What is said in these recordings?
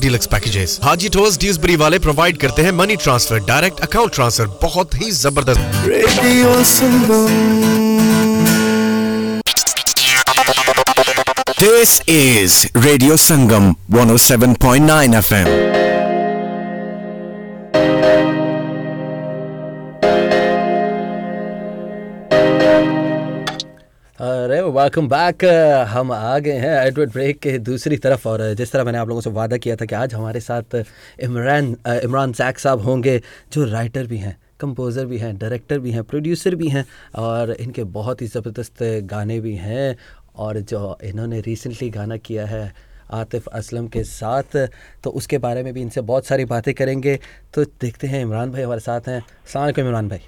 Deluxe packages Haji tours Dewsbury वाले provide करते हैं money transfer direct account transfer बहुत ही ज़बरदस्त radio This is Radio Sangam 107.9 FM. Welcome back हम आ गए हैं एडवर्ड ब्रेक के दूसरी तरफ़ और जिस तरह मैंने आप लोगों से वादा किया था कि आज हमारे साथ इमरान इमरान जैक साहब होंगे, जो राइटर भी हैं कंपोज़र भी हैं डायरेक्टर भी हैं प्रोड्यूसर भी हैं और इनके बहुत ही ज़बरदस्त गाने भी हैं और जो इन्होंने रिसेंटली गाना किया है आतिफ असलम के साथ तो उसके बारे में भी इनसे बहुत सारी बातें करेंगे। तो देखते हैं इमरान भाई हमारे साथ हैं। अलैक्म इमरान भाई।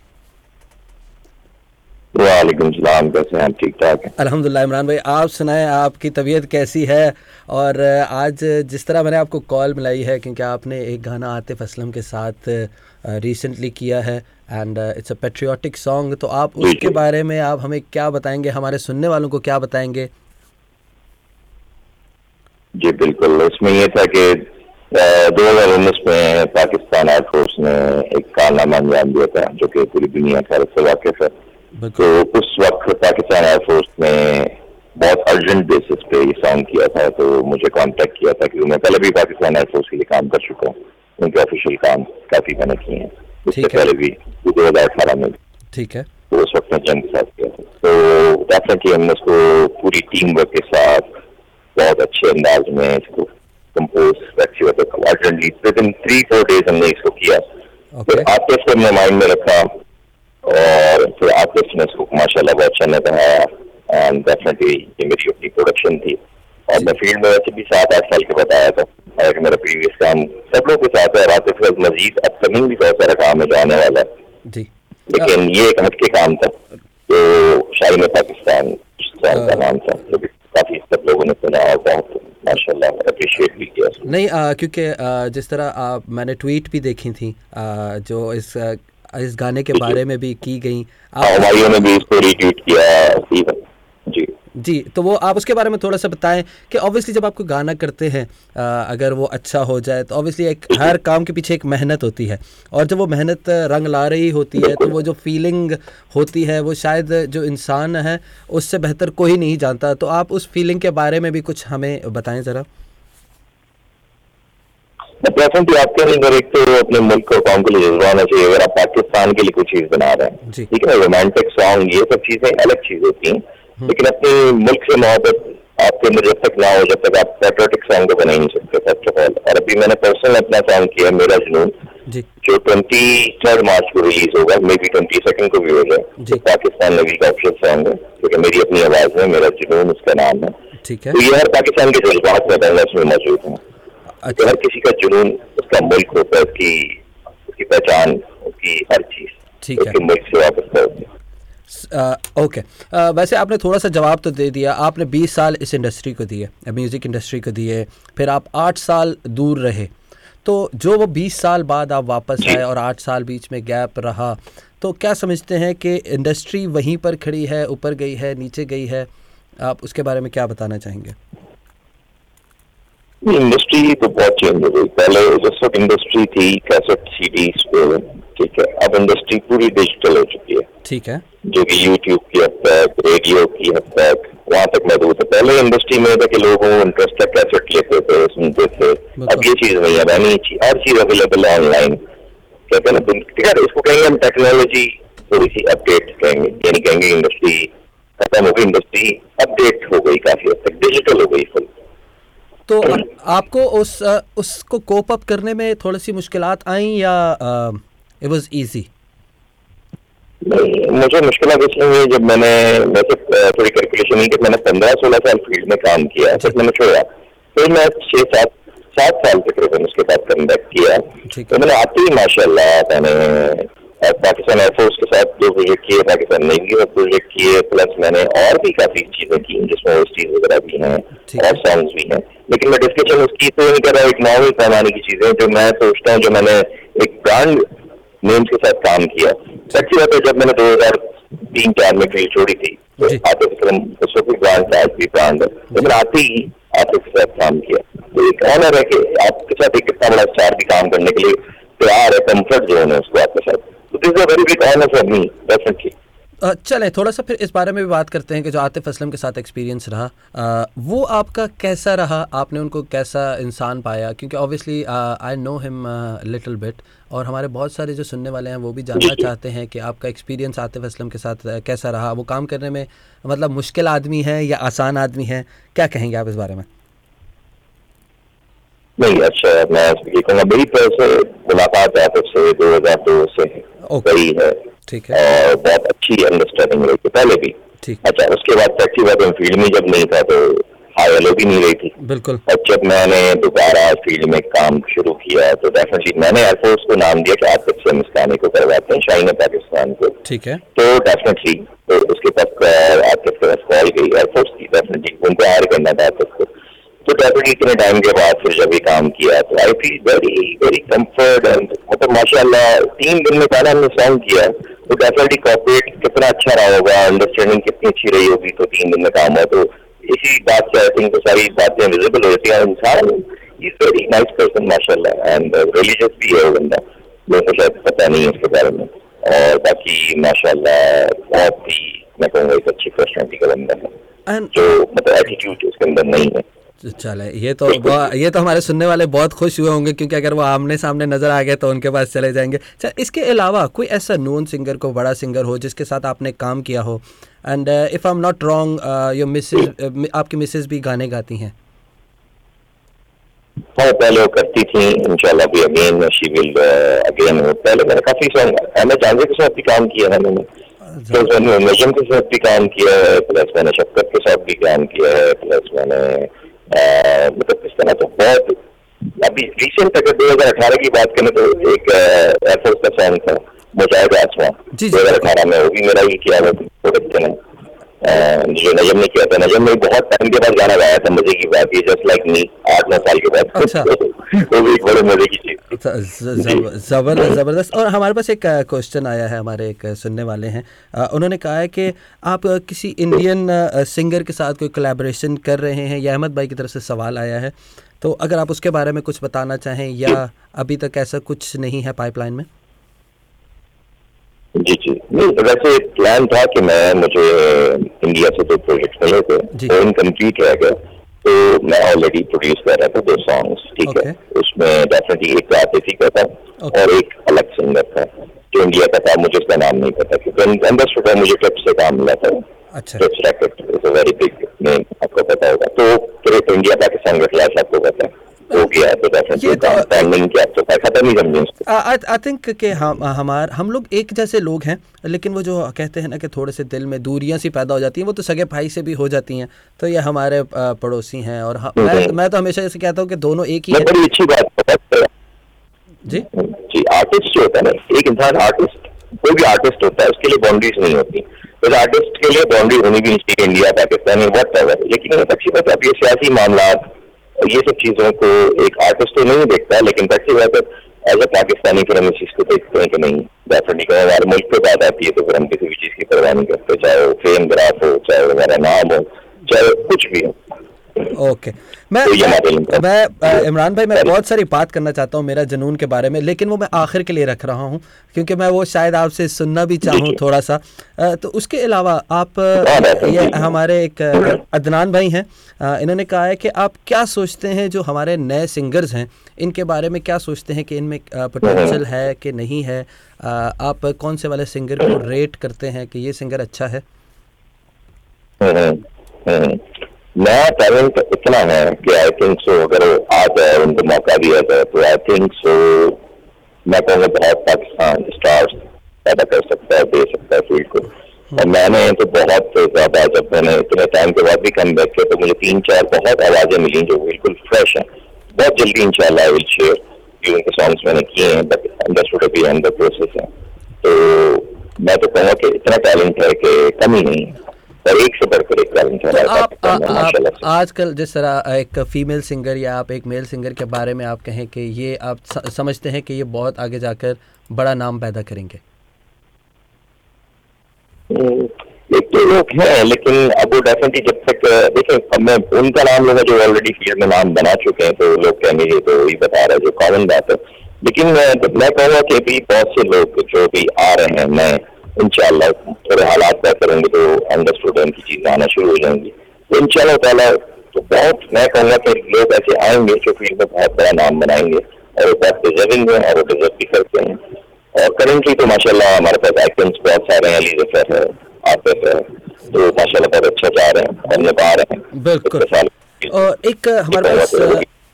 वालेकुम सलाम कैसे हैं ठीक ठाक हैं? अल्हम्दुलिल्लाह इमरान भाई आप सुनाएँ आपकी तबीयत कैसी है? और आज जिस तरह मैंने आपको कॉल मिलाई है क्योंकि आपने एक गाना आतिफ असलम के साथ रिसेंटली किया है and it's a patriotic song तो आप उसके बारे में आप हमें क्या बताएँगे? हमारे सुनने वालों को क्या बताएँगे? जी बिल्कुल। इसमें ये था कि दो हज़ार उन्नीस में पाकिस्तान एयरफोर्स ने एक कारनामा अंजाम दिया था जो कि पूरी दुनिया का वाकिफ है। तो उस वक्त पाकिस्तान एयरफोर्स ने बहुत अर्जेंट बेसिस पे ये सॉन्ग किया था तो मुझे कांटेक्ट किया था क्योंकि मैं पहले भी पाकिस्तान एयरफोर्स के लिए काम कर चुका हूँ। उनके ऑफिशियल काम काफ़ी मैंने किए हैं। उससे पहले भी दो हज़ार अठारह में। ठीक है। तो उस वक्त मैं जंग के साथ किया था। तो डेफिनेटली हमने उसको पूरी टीम वर्क के साथ बहुत अच्छे अंदाज में इसको compose urgently within three four days हमने इसको किया। फिर आर्टिस्ट को हमने माइंड में रखा और फिर आर्टिस्ट ने इसको माशाल्लाह बहुत अच्छा निभाया एंड डेफिनेटली ये मेरी अपनी प्रोडक्शन थी। और मैं फ़ील्ड में वैसे भी सात आठ साल के बताया था। और मेरा प्रीवियस काम सब लोग के साथ है। रातिफ मजीद अपकमिंग भी बहुत सारा काम है जो आने वाला है। जी। लेकिन ये एक हटके काम था। तो शाही पाकिस्तान का नाम था। तो काफ़ी सब लोगों ने सुना और बहुत माशाल्लाह अप्रिशिएट भी किया। नहीं क्योंकि जिस तरह आ, मैंने ट्वीट भी देखी थी आ, जो इस इस गाने के बारे में भी की गई। हमारियों ने भी इसको रीट्वीट किया जी। जी तो वो आप उसके बारे में थोड़ा सा बताएँ कि ऑब्वियसली जब आपको गाना करते हैं अगर वो अच्छा हो जाए तो ऑब्वियसली एक हर काम के पीछे एक मेहनत होती है। और जब वो मेहनत रंग ला रही होती है तो वो जो फीलिंग होती है वो शायद जो इंसान है उससे बेहतर कोई नहीं जानता। तो आप उस फीलिंग के बारे में भी कुछ हमें बताएँ ज़रा। प्रेजेंट आपके अंदर एक तो अपने मुल्क और कौम के लिए जज्बा होना चाहिए अगर आप पाकिस्तान के लिए कोई चीज़ बना रहे हैं। ठीक है रोमांटिक सॉन्ग ये सब चीज़ें अलग चीज़ होती हैं। हम्म। लेकिन अपने मुल्क से मोहब्बत आपके अंदर जब तक ना हो जब तक आप पेट्रोटिक सॉन्ग तो बना ही नहीं सकते फ़र्स्ट ऑफ़ ऑल और अभी मैंने पर्सनल अपना सॉन्ग किया मेरा जुनून जो। ट्वेंटी थर्ड मार्च को रिलीज़ होगा मे बी ट्वेंटी सेकंड को भी हो जाए। तो पाकिस्तान नवी का ऑप्शन सॉन्ग है क्योंकि मेरी अपनी आवाज़ है मेरा जुनून उसका नाम है। ठीक है। तो ये हर पाकिस्तान के जज्बात में उसमें मौजूद है। अच्छा। हर किसी का जुनून उसका मुल्क होता है उसकी उसकी पहचान उसकी हर चीज़। ठीक है। मुल्क से वापस होती है ओके। वैसे आपने थोड़ा सा जवाब तो दे दिया। आपने 20 साल इस इंडस्ट्री को दिए म्यूज़िक इंडस्ट्री को दिए फिर आप 8 साल दूर रहे। तो जो वो 20 साल बाद आप वापस आए और 8 साल बीच में गैप रहा तो क्या समझते हैं कि इंडस्ट्री वहीं पर खड़ी है ऊपर गई है नीचे गई है? आप उसके बारे में क्या बताना चाहेंगे? इंडस्ट्री तो बहुत चेंज हो गई पहले जिस इंडस्ट्री थी कैसेट सीडीज पे ठीक है। अब इंडस्ट्री पूरी डिजिटल हो चुकी है। ठीक है। जो कि यूट्यूब की हद तक रेडियो की हद तक वहाँ तक मौजूद है पहले इंडस्ट्री में था कि लोगों इंटरेस्ट तक कैसेट लेते थे सुनते थे। अब ये चीज़ नहीं है यानी हर चीज़ अवेलेबल है ऑनलाइन कहते हैं ना ठीक है इसको कहेंगे हम टेक्नोलॉजी थोड़ी सी अपडेट कहेंगे यानी कहेंगे इंडस्ट्री खत्म हो गई इंडस्ट्री अपडेट हो गई काफ़ी हद तक डिजिटल हो गई फुल तो आपको उस उसको कोप अप करने में थोड़ी सी मुश्किल आई या इट वाज इजी मुझे मुश्किल इसलिए हुई जब मैंने वैसे थोड़ी कैलकुलेशन हुई कि मैंने पंद्रह सोलह साल फ़ील्ड में काम किया फिर मैंने छोड़ा। फिर मैं छह सात सात साल तकरीबन उसके बाद कम किया। तो मैंने आते ही माशाल्लाह मैंने पाकिस्तान एयरफोर्स के साथ दो प्रोजेक्ट किए पाकिस्तान नेवी में प्रोजेक्ट किए प्लस मैंने और भी काफ़ी चीज़ें की जिसमें ओस्टीज वगैरह भी हैं और सॉन्ग्स भी हैं। लेकिन मैं डिस्कशन उसकी तो नहीं कर रहा एक नॉर्मल पैमाने की चीज़ें जो मैं सोचता हूँ जो मैंने एक ब्रांड नेम्स के साथ काम किया। सच्ची बात है जब मैंने दो हज़ार तीन चार में फ़ील्ड छोड़ी थी तो आतिफ उस वक्त ब्रांड था आज भी ब्रांड है। मैंने आते ही आतिफ के साथ काम किया। तो एक ऑनर है कि आपके साथ एक कितना बड़ा स्टार भी काम करने के लिए तैयार है कंफर्ट जोन है उसको आपके साथ। This a very big honour for me definitely चले थोड़ा सा फिर इस बारे में भी बात करते हैं कि जो आतिफ असलम के साथ एक्सपीरियंस रहा आ, वो आपका कैसा रहा? आपने उनको कैसा इंसान पाया? क्योंकि obviously I know him little bit और हमारे बहुत सारे जो सुनने वाले हैं वो भी जानना चाहते हैं कि आपका एक्सपीरियंस आतिफ असलम के साथ कैसा रहा? वो काम करने में मतलब मुश्किल आदमी है या आसान आदमी है? क्या कहेंगे आप इस बारे में? नहीं अच्छा मैं ये कहूँगा मेरी तरफ़ से मुलाकात आतिफ से दो हज़ार दो से है। ठीक है। और बहुत अच्छी अंडरस्टैंडिंग रही थी पहले भी। अच्छा उसके बाद टैक्सी बात फ़ील्ड में जब नहीं था तो हाई हेलो भी नहीं रही थी। बिल्कुल। और जब मैंने दोबारा फ़ील्ड में काम शुरू किया तो डेफिनेटली मैंने एयरफोर्स को नाम दिया कि आप से मुस्कानी को करवाते हैं शाइन पाकिस्तान को। ठीक है। तो डेफिनेटली तो उसके तक आतिफ के पास कॉल गई एयरफोर्स की डेफिनेटली उनको हायर करना था आतिफ तो डेफिनेटली इतने टाइम के बाद फिर जब ये काम किया तो I feel very very comfort and मतलब माशाल्लाह तीन दिन में पहले हमने सॉन्ग किया। तो डेफिनेटली कॉपरेट कितना अच्छा रहा होगा अंडरस्टैंडिंग कितनी अच्छी रही होगी तो तीन दिन में काम हुआ। तो इसी बात से आई थिंक तो सारी बातें विजिबल होती है। इंसान इज़ वेरी नाइस पर्सन माशाल्लाह एंड रिलीजियस भी है वो बंदा। मेरे को शायद पता नहीं है उसके बारे में। और बाकी माशाल्लाह बहुत ही मैं कहूँगा एक अच्छी पर्सनैलिटी का बंदा है। जो मतलब एटीट्यूड उसके अंदर नहीं है। चले ये तो ये तो हमारे सुनने वाले बहुत खुश हुए होंगे क्योंकि अगर वो आमने सामने नज़र आ गए तो उनके पास चले जाएँगे। अच्छा इसके अलावा कोई ऐसा नोन सिंगर को बड़ा सिंगर हो जिसके साथ आपने काम किया हो? And if I am not wrong your Mrs आपकी मिसेज भी गाने गाती हैं। हाँ पहले वो करती थी इंशाल्लाह भी अगेन शी विल अगेन पहले मैंने काफ़ी सॉन्ग अहमद जानवी के साथ भी काम किया है मैंने। प्लस अच्छा। मैंने नजम के साथ भी काम किया है प्लस मैंने शक्कर के साथ भी काम किया है प्लस मैंने मतलब किस तरह तो बहुत अभी रिसेंट अगर दो हज़ार अठारह की बात करें तो एक एयरफोर्स का सॉन्ग था मुजाहिद आसमान दो हज़ार अठारह में वो भी मेरा ही किया हुआ प्रोडक्शन है। जो नजम ने किया था नजम ने बहुत टाइम के बाद गाना गाया था मज़े की बात ये जस्ट लाइक मी आठ नौ साल के बाद। अच्छा। वो भी एक बड़े मज़े की चीज़ ज़बरदस्त ज़बरदस्त। और हमारे पास एक क्वेश्चन आया है हमारे एक सुनने वाले हैं। उन्होंने कहा है कि आप किसी इंडियन सिंगर के साथ कोई कोलैबोरेशन कर रहे हैं? या अहमद भाई की तरफ़ से सवाल आया है। तो अगर आप उसके बारे में कुछ बताना चाहें या अभी तक ऐसा कुछ नहीं है पाइपलाइन में? जी जी। नहीं वैसे प्लान था कि मैं मुझे इंडिया से दो प्रोजेक्ट मिले थे। वो इनकम्प्लीट रह गया। तो मैं ऑलरेडी प्रोड्यूस कर रहा था दो सॉन्ग्स ठीक है। उसमें डेफिनेटली एक आतिफी का था और एक अलग सिंगर था जो इंडिया का था। मुझे उसका नाम नहीं पता क्योंकि अंडरस्टूड है मुझे क्लिप से काम मिला था। अच्छा। Is a very big name आपको पता होगा। तो फिर इंडिया पाकिस्तान का क्लास आपको पता है। हो गया तो आई थिंक कि हम हमार हम लोग एक जैसे लोग हैं लेकिन वो जो कहते हैं ना कि थोड़े से दिल में दूरियाँ सी पैदा हो जाती हैं वो तो सगे भाई से भी हो जाती हैं तो ये हमारे पड़ोसी हैं और मैं, मैं तो हमेशा ऐसे कहता हूँ कि दोनों एक ही बड़ी अच्छी बात जी? जी आर्टिस्ट जो होता है ना एक इंसान आर्टिस्ट कोई भी आर्टिस्ट होता है उसके लिए बाउंड्रीज नहीं होती। तो आर्टिस्ट के लिए बाउंड्री होनी भी नहीं चाहिए इंडिया पाकिस्तान वट लेकिन अच्छी बात है ये सियासी मामला ये सब चीज़ों को एक आर्टिस्ट तो नहीं देखता, लेकिन वैसे बात एज अ पाकिस्तानी फिर हम इस चीज़ को देखते हैं कि नहीं। डेफिनेटली का हमारे मुल्क पे बात आती है तो फिर हम किसी भी चीज़ की परवाह नहीं करते, चाहे वो फेम ग्राफ हो, चाहे वो हमारा नाम हो, चाहे कुछ भी हो। ओके मैं तो मैं इमरान भाई मैं बहुत सारी बात करना चाहता हूँ मेरा जुनून के बारे में लेकिन वो मैं आखिर के लिए रख रहा हूँ क्योंकि मैं वो शायद आपसे सुनना भी चाहूँ थोड़ा सा तो उसके अलावा आप ये हमारे एक अदनान भाई हैं। इन्होंने कहा है कि आप क्या सोचते हैं जो हमारे नए सिंगर्स हैं? इनके बारे में क्या सोचते हैं कि इनमें पोटेंशियल है कि नहीं है? आप कौन से वाले सिंगर को रेट करते हैं कि ये सिंगर अच्छा है? हम्म, हम्म, हम्म। नया टैलेंट इतना है कि आई थिंक सो अगर आ जाए उनको मौका दिया जाए तो आई थिंक सो मैं कहूँगा बहुत पाकिस्तान स्टार्स पैदा कर सकता है दे सकता है फ़ील्ड को। और मैंने तो बहुत ज़्यादा जब मैंने इतने टाइम के बाद भी कम बैक किया तो मुझे तीन चार बहुत आवाज़ें मिली जो बिल्कुल फ्रेश हैं। बहुत जल्दी इंशाल्लाह विल शेयर जो उनके सॉन्ग्स मैंने किए हैं बट अंडरस्टूड अभी अंडर प्रोसेस है। तो मैं तो कहूँगा कि इतना टैलेंट है कि कमी नहीं है। एक से बढ़कर एक टैलेंट है आप, आप आजकल जिस तरह एक फीमेल सिंगर या आप एक मेल सिंगर के बारे में आप कहें कि ये आप समझते हैं कि ये बहुत आगे जाकर बड़ा नाम पैदा करेंगे। हम्म, एक तो लोग हैं लेकिन अब वो डेफिनेटली जब तक देखें मैं उनका नाम लूँगा जो ऑलरेडी फ़ील्ड में नाम बना चुके हैं तो लोग कहेंगे ये तो वही बता रहे हैं जो कॉमन बात है। लेकिन मैं कहूँगा कि भी बहुत से लोग जो भी आ रहे हैं मैं इंशाल्लाह थोड़े हालात बेहतर होंगे तो अंडरस्टूड की चीज़ें आना शुरू हो जाएँगी। तो इंशाल्लाह ताला तो बहुत मैं कहूँगा कि लोग ऐसे आएँगे जो फ़ील्ड में बहुत बड़ा नाम बनाएँगे और वो बहुत डिजर्विंग है और वो डिजर्व भी करते हैं। और करेंटली तो माशाल्लाह हमारे पास आइकन्स बहुत सारे हैं अली ज़फ़र है आतिफ है तो माशाल्लाह बहुत अच्छा जा रहे हैं और निभा रहे हैं। बिल्कुल। और एक हमारे पास।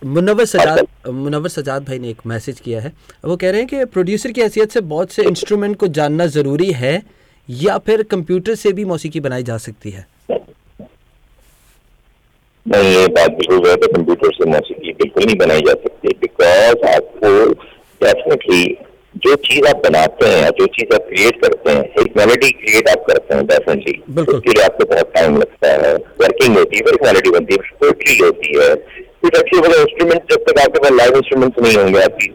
मुनवर सजाद मुनवर सजाद भाई ने एक मैसेज किया है। वो कह रहे हैं कि प्रोड्यूसर की हैसियत से बहुत से इंस्ट्रूमेंट को जानना ज़रूरी है या फिर कंप्यूटर से भी मौसीकी बनाई जा सकती है। नहीं ये बात बिल्कुल गलत है कंप्यूटर से मौसीकी बिल्कुल नहीं बनाई जा सकती बिकॉज़ आपको डेफिनेटली जो चीज़ आप बनाते हैं जो चीज़ आप क्रिएट करते हैं एक मेलोडी क्रिएट आप करते हैं डेफिनेटली उसके लिए आपको बहुत टाइम लगता है। वर्किंग होती है फिर मेलोडी बनती है पोइट्री होती है। फिर अच्छी वजह इंस्ट्रूमेंट जब तक आपके पास लाइव इंस्ट्रूमेंट नहीं होंगे आपकी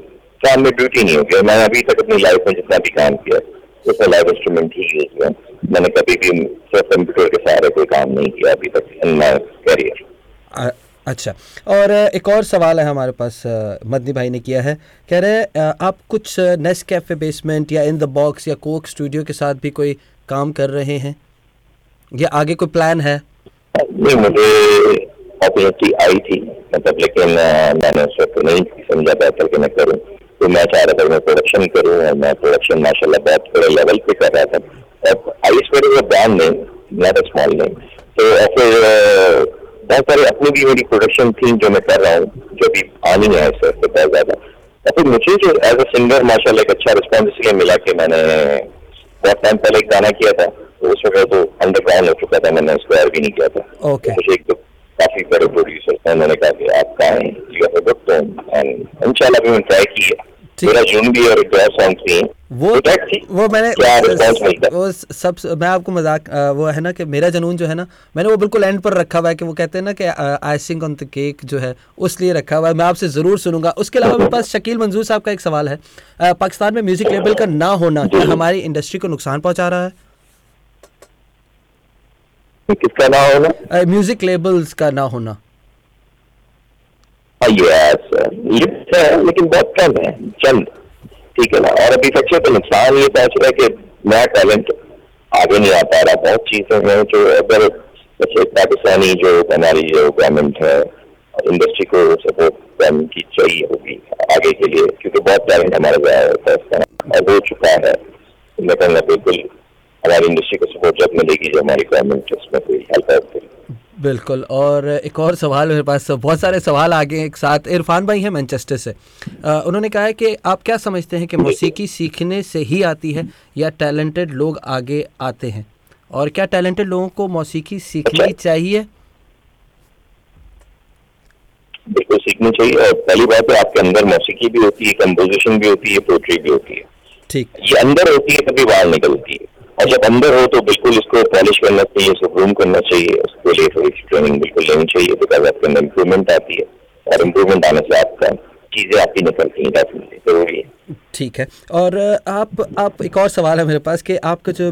काम में ड्यूटी नहीं होगी। मैंने अभी तक अपनी लाइफ में जितना भी काम किया उसमें लाइव इंस्ट्रूमेंट ही यूज़ हुआ मैंने कभी भी सिर्फ़ कंप्यूटर के सहारे कोई काम नहीं किया अभी तक इन माई करियर अच्छा। और एक और सवाल है हमारे पास मदनी भाई ने किया है। कह रहे आप कुछ नेस्ट कैफ़े बेसमेंट या इन द बॉक्स या कोक स्टूडियो के साथ भी कोई काम कर रहे हैं? या आगे कोई प्लान है? नहीं मुझे अपॉर्चुनिटी आई थी। मतलब लेकिन मैंने उस वक्त नहीं समझा बेहतर कि मैं करूँ। तो मैं चाह रहा था मैं प्रोडक्शन करूँ और मैं प्रोडक्शन माशाल्लाह बहुत बड़े लेवल पे कर रहा था। और I spade is a brand name not a small name तो ऐसे बहुत सारी अपनी भी मेरी प्रोडक्शन थी जो मैं कर रहा हूँ जो भी आनी है इस वक्त बहुत ज़्यादा। और फिर मुझे जो एज अ सिंगर माशाल्लाह एक अच्छा रिस्पॉन्स इसलिए मिला कि मैंने बहुत टाइम पहले एक गाना किया था। तो उस वक्त तो अंडरग्राउंड हो चुका था मैंने उसको एयर भी नहीं किया था। ओके तो मुझे एक तो काफ़ी बड़े प्रोड्यूसर थे उन्होंने कहा कि आप गाएँ यू हैव बुक तो एंड इंशाल्लाह भी ट्राई किया। मेरा जून भी और सॉन्ग हैं वो तो थी। वो मैंने है वो सब मैं आपको मज़ाक वो है ना कि मेरा जनून जो है ना मैंने वो बिल्कुल एंड पर रखा हुआ है कि वो कहते हैं ना कि आइसिंग ऑन द केक जो है उस लिए रखा हुआ है। मैं आपसे ज़रूर सुनूँगा। उसके अलावा मेरे पास शकील मंजूर साहब का एक सवाल है पाकिस्तान में म्यूज़िक लेबल का ना होना क्या हमारी इंडस्ट्री को नुकसान पहुँचा रहा है? किसका नाम होना म्यूज़िक लेबल्स का ना होना यस ये है लेकिन बहुत कम है चंद ठीक है ना और अभी सबसे तो नुकसान ये पहुँच रहा है कि नया टैलेंट आगे नहीं आ पा रहा बहुत चीज़ें हैं जो अगर जैसे पाकिस्तानी जो हमारी जो गवर्नमेंट है इंडस्ट्री को सपोर्ट करने की चाहिए होगी आगे के लिए क्योंकि बहुत टैलेंट हमारे गया है और हो चुका है मैं कहूँगा बिल्कुल हमारी इंडस्ट्री को सपोर्ट जब मिलेगी जो हमारी गवर्नमेंट उसमें कोई हेल्प आउट करेगी बिल्कुल और एक और सवाल मेरे पास बहुत सारे सवाल आ गए एक साथ। इरफान भाई हैं मैनचेस्टर से। अ, उन्होंने कहा है कि आप क्या समझते हैं कि मौसीकी सीखने से ही आती है या टैलेंटेड लोग आगे आते हैं? और क्या टैलेंटेड लोगों को मौसीकी सीखनी चाहिए? बिल्कुल सीखनी चाहिए। और पहली बात है आपके अंदर मौसीकी भी होती है कंपोजिशन भी होती है पोट्री भी होती है। ठीक। ये अंदर होती है तभी बाहर निकलती है। और जब अंदर हो तो बिल्कुल इसको पॉलिश करना चाहिए इसको ग्रूम करना चाहिए उसके लिए थोड़ी सी ट्रेनिंग बिल्कुल लेनी चाहिए बिकॉज़ आपके अंदर इम्प्रूवमेंट आती है और इम्प्रूवमेंट आने से आपका चीज़ें आपकी निकलती हैं डेफिनेटली ज़रूरी है। ठीक है। और आप आप एक और सवाल है मेरे पास कि आपका जो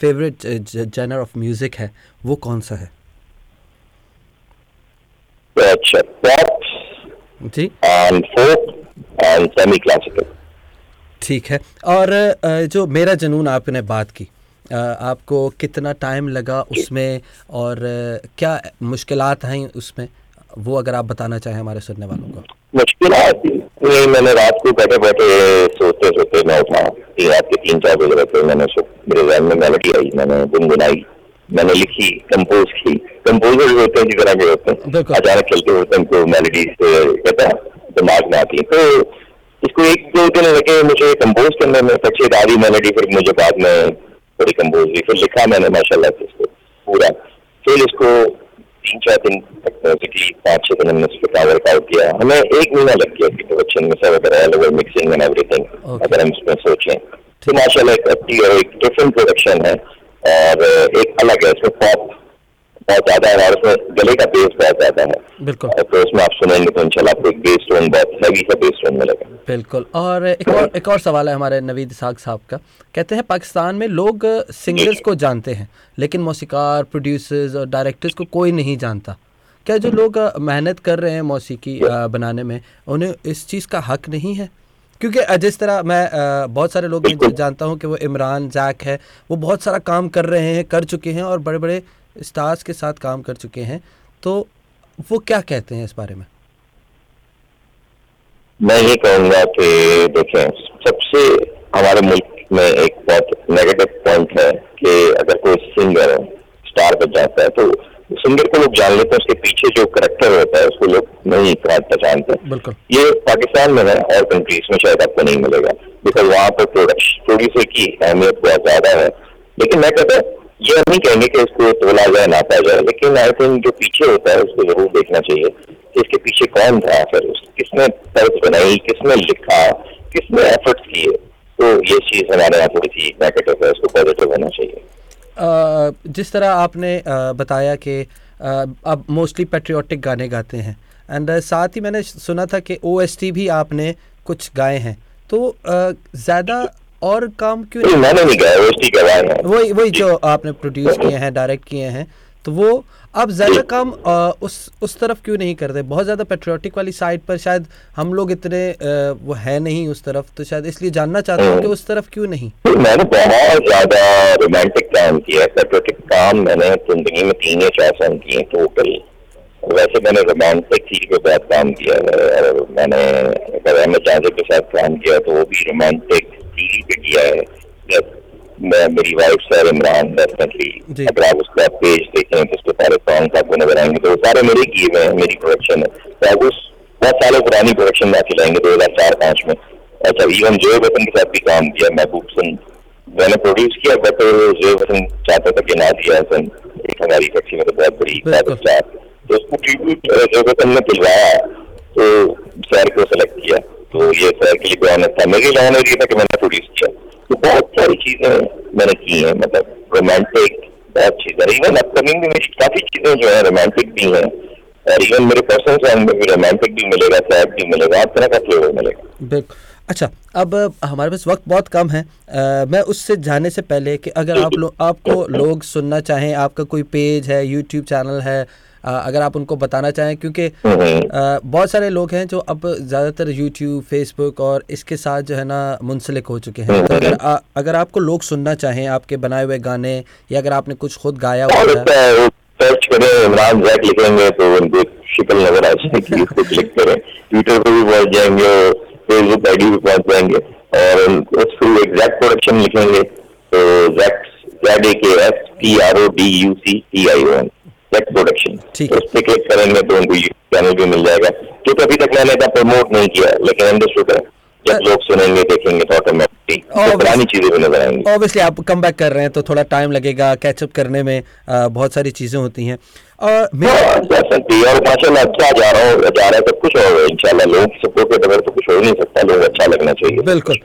फेवरेट जनर ऑफ़ म्यूज़िक है वो कौन सा है? तो अच्छा pop ji. And folk and semi classical ठीक है। और जो मेरा जनून आपने बात की आपको कितना टाइम लगा उसमें और क्या मुश्किलात हैं उसमें? वो अगर आप बताना चाहें हमारे सुनने वालों को। मुश्किल मैंने रात को बैठे बैठे सोते सोते मैं उठा रात के तीन चार बजे बैठे मैंने मेरे जहन में मेलोडी आई मैंने गुनगुनाई मैंने लिखी कंपोज की। कंपोजर होते हैं जिस तरह के होते हैं अचानक चलते होते हैं उनको मेलोडी से कहता है दिमाग में आती है। तो इसको एक दो दिन लगे मुझे कंपोज करने में सबसे दादी मेलोडी फिर मुझे बाद में थोड़ी कंपोज हुई फिर लिखा मैंने माशाल्लाह से इसको पूरा। फिर इसको तीन चार दिन तक म्यूजिकली पाँच छह दिन हमने इस पर वर्कआउट किया। हमें एक महीना लग गया कि प्रोडक्शन में सब अगर all over mixing and everything अगर हम इसमें सोचें। तो माशाल्लाह एक अच्छी और एक डिफरेंट प्रोडक्शन है और एक अलग है इसमें पॉप बहुत ज़्यादा है और उसमें गले का बेस बहुत ज़्यादा है। बिल्कुल। तो उसमें आप सुनेंगे तो इंशाल्लाह आपको एक बेस टोन बहुत हैवी सा बेस टोन मिलेगा। बिल्कुल। और एक और एक और सवाल है हमारे नवीद साग साहब का। कहते हैं पाकिस्तान में लोग सिंगर्स को जानते हैं लेकिन मौसीकार प्रोड्यूसर्स और डायरेक्टर्स को कोई नहीं जानता। क्या जो लोग मेहनत कर रहे हैं मौसीकी बनाने में उन्हें इस चीज़ का हक नहीं है? क्योंकि जिस तरह मैं बहुत सारे लोग जानता हूँ कि वो इमरान जैक है वो बहुत सारा काम कर रहे हैं कर चुके हैं और बड़े बड़े स्टार्स के साथ काम कर चुके हैं तो वो क्या कहते हैं इस बारे में? मैं ये कहूँगा कि देखें सबसे हमारे मुल्क में एक बहुत नेगेटिव पॉइंट है कि अगर कोई सिंगर स्टार बन जाता है तो सिंगर को लोग जान लेते हैं उसके पीछे जो करेक्टर होता है उसको लोग नहीं पहचानते। बिल्कुल। ये पाकिस्तान में है और कंट्रीज़ में शायद आपको नहीं मिलेगा बिकॉज़ वहाँ पर प्रोडक्शन प्रोड्यूसर की अहमियत बहुत ज़्यादा है। लेकिन मैं कहता हूँ ये हम नहीं कहेंगे कि इसको तोला जाए, नापा जाए, लेकिन आई थिंक जो पीछे होता है, उसको ज़रूर देखना चाहिए कि इसके पीछे कौन था, फिर किसने तर्ज बनाई, किसने लिखा, किसने एफर्ट्स किए? तो ये चीज़ हमारे यहाँ थोड़ी सी नेगेटिव है उसको पॉजिटिव होना चाहिए। जिस तरह आपने बताया कि आप मोस्टली पेट्रियाटिक गाने गाते हैं। एंड साथ ही मैंने सुना था कि ओएसटी भी आपने कुछ गाए हैं। तो ज़्यादा और काम क्यों नहीं मैंने नहीं कहा ओएसटी गवाए हैं। वही वही जो। आपने प्रोड्यूस किए हैं डायरेक्ट किए हैं तो वो आप ज़्यादा काम अ, उस उस तरफ़ क्यों नहीं करते? बहुत ज़्यादा पेट्रियाटिक वाली साइड पर शायद हम लोग इतने अ, वो है नहीं उस तरफ़ तो शायद इसलिए जानना चाहता हूँ कि उस तरफ़ क्यों नहीं? मैंने बहुत ज़्यादा रोमांटिक काम किया है पेट्रोटिक काम मैंने ज़िंदगी में तीन या चार साल किए टोटल वैसे मैंने रोमांटिक चीज़ के साथ काम किया है मैंने अगर अहमद जाजिब के साथ काम किया तो वो भी रोमांटिक टीवी पे किया है। जब मैं मेरी वाइफ सर इमरान डेफिनेटली अगर आप उसका पेज देखें तो उसके सारे सॉन्ग आपको नज़र आएँगे तो सारे मेरे किए हुए हैं मेरी प्रोडक्शन है। तो आप उस बहुत सालों पुरानी प्रोडक्शन में आके लाएँगे दो हज़ार चार पाँच में। अच्छा इवन जोए वतन के साथ भी काम किया महबूब सिंह। मैंने प्रोड्यूस किया बट जोए वतन चाहता था कि ना दिया हसन एक हमारी फैक्ट्री में तो बहुत बड़ी तो उसको ट्रिब्यूट जोए वतन ने दिलवाया तो सर को सेलेक्ट किया। तो ये सर के लिए ऑनर था मेरे लिए ऑनर था कि मैंने प्रोड्यूस किया। तो बहुत सारी चीज़ें मैंने की हैं मतलब रोमांटिक बहुत चीज़ें इवन अपकमिंग में मेरी काफ़ी चीज़ें जो है रोमांटिक भी हैं। और इवन मेरे पर्सनल सॉन्ग में भी रोमांटिक भी मिलेगा सैड भी मिलेगा हर तरह का फ्लेवर मिलेगा। बिल्कुल। अच्छा अब हमारे पास वक्त बहुत कम है। अ, मैं उससे जाने से पहले कि अगर आप लोग आपको लोग सुनना चाहें आपका कोई पेज है यूट्यूब चैनल है अगर आप उनको बताना चाहें क्योंकि। बहुत सारे लोग हैं जो अब ज़्यादातर यूट्यूब फेसबुक और इसके साथ जो है ना मुंसलिक हो चुके हैं। तो अगर आ, अगर आपको लोग सुनना चाहें आपके बनाए हुए गाने या अगर आपने कुछ खुद गाया और हुआ है। सर्च करें इमरान जैक लिखेंगे तो उनको शक्ल नज़र आ जाएगी उसको क्लिक करें। ट्विटर पे भी पहुँच जाएँगे फेसबुक आईडी पे पहुँच जाएँगे। और उस एग्जैक्ट प्रोडक्शन लिखेंगे तो Zak Z A K S P R O D U C T I O N Zak production ठीक उस पर क्लिक करेंगे तो उनको चैनल भी मिल जाएगा। क्योंकि अभी तक मैंने इतना प्रमोट नहीं किया लेकिन अंडरस्टूड है जब लोग सुनेंगे देखेंगे तो पुरानी चीज़ें भी नज़र आएँगी। ऑब्वियसली आप कम बैक कर रहे हैं तो थोड़ा टाइम लगेगा कैचअप करने में अ, बहुत सारी चीज़ें होती हैं। और हाँ, और माशाल्लाह अच्छा जा रहा हूँ जा रहा है सब कुछ होगा इंशाल्लाह लोगों सपोर्ट के बगैर तो कुछ हो ही नहीं सकता लोग अच्छा लगना चाहिए। बिल्कुल।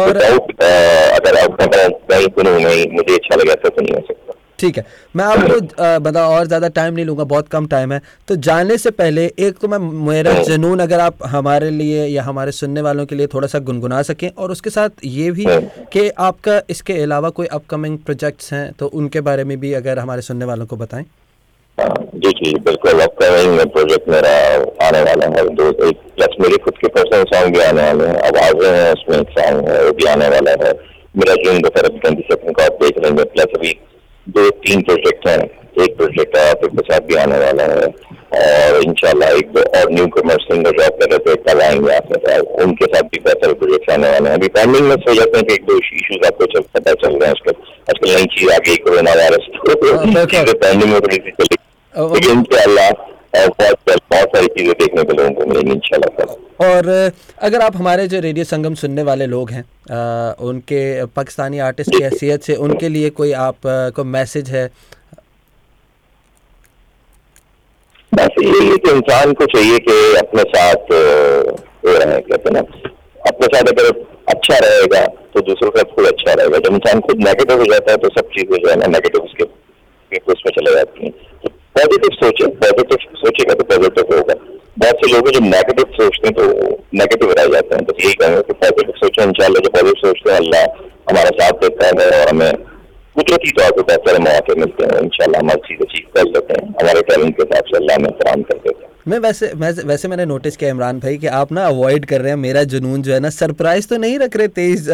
और अगर आप नहीं सुनूं नहीं मुझे अच्छा लगा ऐसा तो सकता। ठीक है। मैं आपको बता और ज़्यादा टाइम नहीं लूँगा बहुत कम टाइम है। तो जाने से पहले एक तो मैं मेरा जुनून अगर आप हमारे लिए या हमारे सुनने वालों के लिए थोड़ा सा गुनगुना सकें और उसके साथ ये भी कि आपका इसके अलावा कोई अपकमिंग प्रोजेक्ट्स हैं तो उनके बारे में भी अगर हमारे सुनने वालों को बताएँ। हाँ, जी जी बिल्कुल। अपकमिंग प्रोजेक्ट मेरा आने वाला है दो एक प्लस मेरे खुद के पर्सनल सॉन्ग भी आने वाले हैं आवाज़ें हैं उसमें एक सॉन्ग है वो भी आने वाला है। मेरा जून दो हज़ार ट्वेंटी सेकंड का आप देख लेंगे प्लस अभी दो तीन प्रोजेक्ट हैं। एक प्रोजेक्ट आप के साथ भी आने वाला है और इंशाल्लाह एक दो और न्यू कमर्स सिंगर जॉब कर रहे थे कल आएँगे आपके साथ। उनके साथ भी बहुत सारे प्रोजेक्ट आने वाले हैं। अभी पेंडिंग में सो जाते हैं कि एक दो इशूज आपको चल पता चल रहे हैं आजकल आजकल नई चीज़ आ गई कोरोना वायरस तो में थोड़ी सी चली। लेकिन इंशाल्लाह बहुत सारी चीज़ें देखने को लोगों को मिलेंगी इंशाल्लाह और अगर आप हमारे जो रेडियो संगम सुनने वाले लोग हैं अ, उनके पाकिस्तानी आर्टिस्ट की हैसियत से उनके लिए कोई आप को मैसेज है? बस यही कि इंसान को चाहिए कि अपने साथ रहे कहते ना अपने साथ अगर अच्छा रहेगा तो दूसरों का खुद अच्छा रहेगा। जब इंसान खुद नेगेटिव हो जाता है तो सब चीज़ें जो है ना नेगेटिव उसके उसमें चले जाती हैं। तो पॉजिटिव सोचे पॉजिटिव सोचेगा तो पॉजिटिव होगा। बहुत से लोग जो नेगेटिव सोचते हैं तो नेगेटिव रह जाते हैं। तो यही कहेंगे कि पॉजिटिव सोचे इंशाल्लाह जो पॉजिटिव सोचते हैं, अल्लाह हमारा साथ देता है और हमें कुदरती तौर पर बेहतर मौके मिलते हैं। इंशाल्लाह हम हर चीज़ अचीव कर लेते हैं। हमारे टैलेंट के हिसाब से अल्लाह हमें फराम कर देते हैं। मैं वैसे मैं वैसे मैंने नोटिस किया इमरान भाई कि आप ना अवॉइड कर रहे हैं मेरा जुनून जो है ना सरप्राइज़ तो नहीं रख रहे तेईस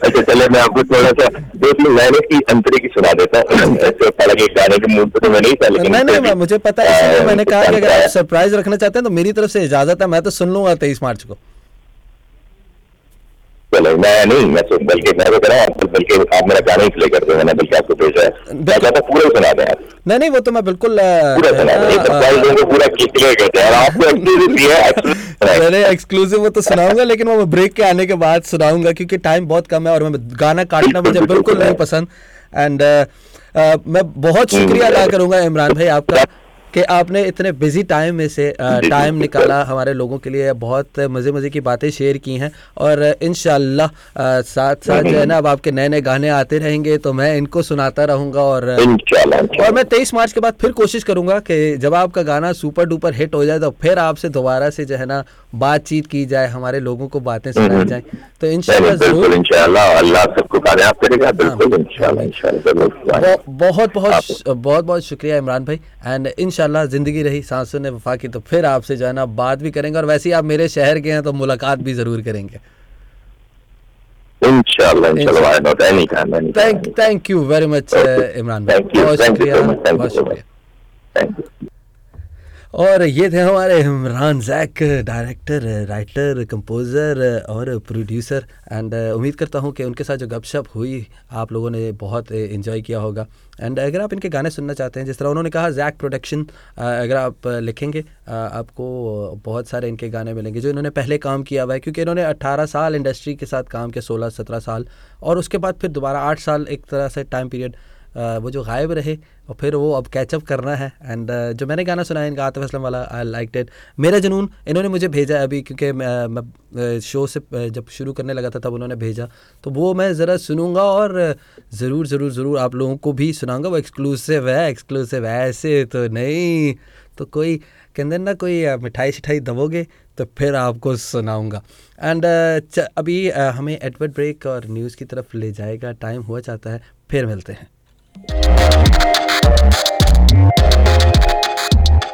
अच्छा चले मैं आपको थोड़ा सा दो तीन लाइनें की अंतरे की सुना देता हूँ। हालाँकि गाने के मूड तो मैं नहीं था लेकिन नहीं नहीं मुझे पता है मैंने कहा कि अगर आप सरप्राइज़ रखना चाहते हैं तो मेरी तरफ़ से इजाज़त है मैं तो सुन लूँगा तेईस मार्च को। चलो मैं नहीं मैं तो बल्कि मैं तो कह रहा हूँ बल्कि आप मेरा गाना ही प्ले कर दो मैंने बल्कि आपको भेजा है मैं चाहता पूरा सुना दें आप। नहीं नहीं वो तो मैं बिल्कुल पूरा सुना दें पूरा क्लियर करते हैं आपको एक्सक्लूसिव मैंने एक्सक्लूसिव वो तो सुनाऊँगा लेकिन वो ब्रेक के आने के बाद सुनाऊँगा क्योंकि टाइम बहुत कम है और मैं गाना काटना मुझे बिल्कुल नहीं पसंद। एंड मैं बहुत शुक्रिया अदा करूँगा इमरान भाई आपका। कि आपने इतने बिज़ी टाइम में से टाइम निकाला हमारे लोगों के लिए बहुत मज़े मज़े की बातें शेयर की हैं और इन साथ साथ जो है ना अब आपके नए नए गाने आते रहेंगे तो मैं इनको सुनाता रहूँगा और और मैं तेईस मार्च के बाद फिर कोशिश करूँगा कि जब आपका गाना सुपर डुपर हिट हो जाए तो फिर आपसे दोबारा से जो है ना बातचीत की जाए हमारे लोगों को बातें सुनाई। जाए तो इंशाल्लाह ज़रूर अल्लाह सबको कामयाब करेगा बिल्कुल बहुत बहुत बहुत बहुत शुक्रिया इमरान भाई एंड इंशाल्लाह ज़िंदगी रही सांसों ने वफा की तो फिर आपसे जो है ना बात भी करेंगे और वैसे ही आप मेरे शहर के हैं तो मुलाकात भी ज़रूर करेंगे। Thank you very much Imran भाई। बहुत शुक्रिया बहुत शुक्रिया। और ये थे हमारे Imran Zak director writer composer और प्रोड्यूसर एंड uh, उम्मीद करता हूँ कि उनके साथ जो गपशप हुई आप लोगों ने बहुत इन्जॉय किया होगा। एंड अगर आप इनके गाने सुनना चाहते हैं जिस तरह उन्होंने कहा जैक प्रोडक्शन अगर आप लिखेंगे आपको बहुत सारे इनके गाने मिलेंगे जो इन्होंने पहले काम किया हुआ है क्योंकि इन्होंने 18 साल इंडस्ट्री के साथ काम किया 16-17 साल। और उसके बाद फिर दोबारा आठ साल एक तरह से टाइम पीरियड वो जो गायब रहे और फिर वो अब कैचअप करना है। एंड जो मैंने गाना सुना है, इनका आतिफ असलम वाला आई लाइक डेट मेरा जुनून, इन्होंने मुझे भेजा है अभी, क्योंकि मैं शो से जब शुरू करने लगा था, तब उन्होंने भेजा। तो वो मैं ज़रा सुनूँगा और ज़रूर ज़रूर ज़रूर आप लोगों को भी सुनाऊँगा। वो एक्सक्लूसिव है एक्सक्लूसिव है, ऐसे तो नहीं। तो कोई, कहते ना, कोई मिठाई शिठाई दबोगे तो फिर आपको सुनाऊँगा। एंड अभी हमें एडवर्ड ब्रेक और न्यूज़ की तरफ़ ले जाएगा। टाइम हुआ चाहता है, फिर मिलते हैं। Música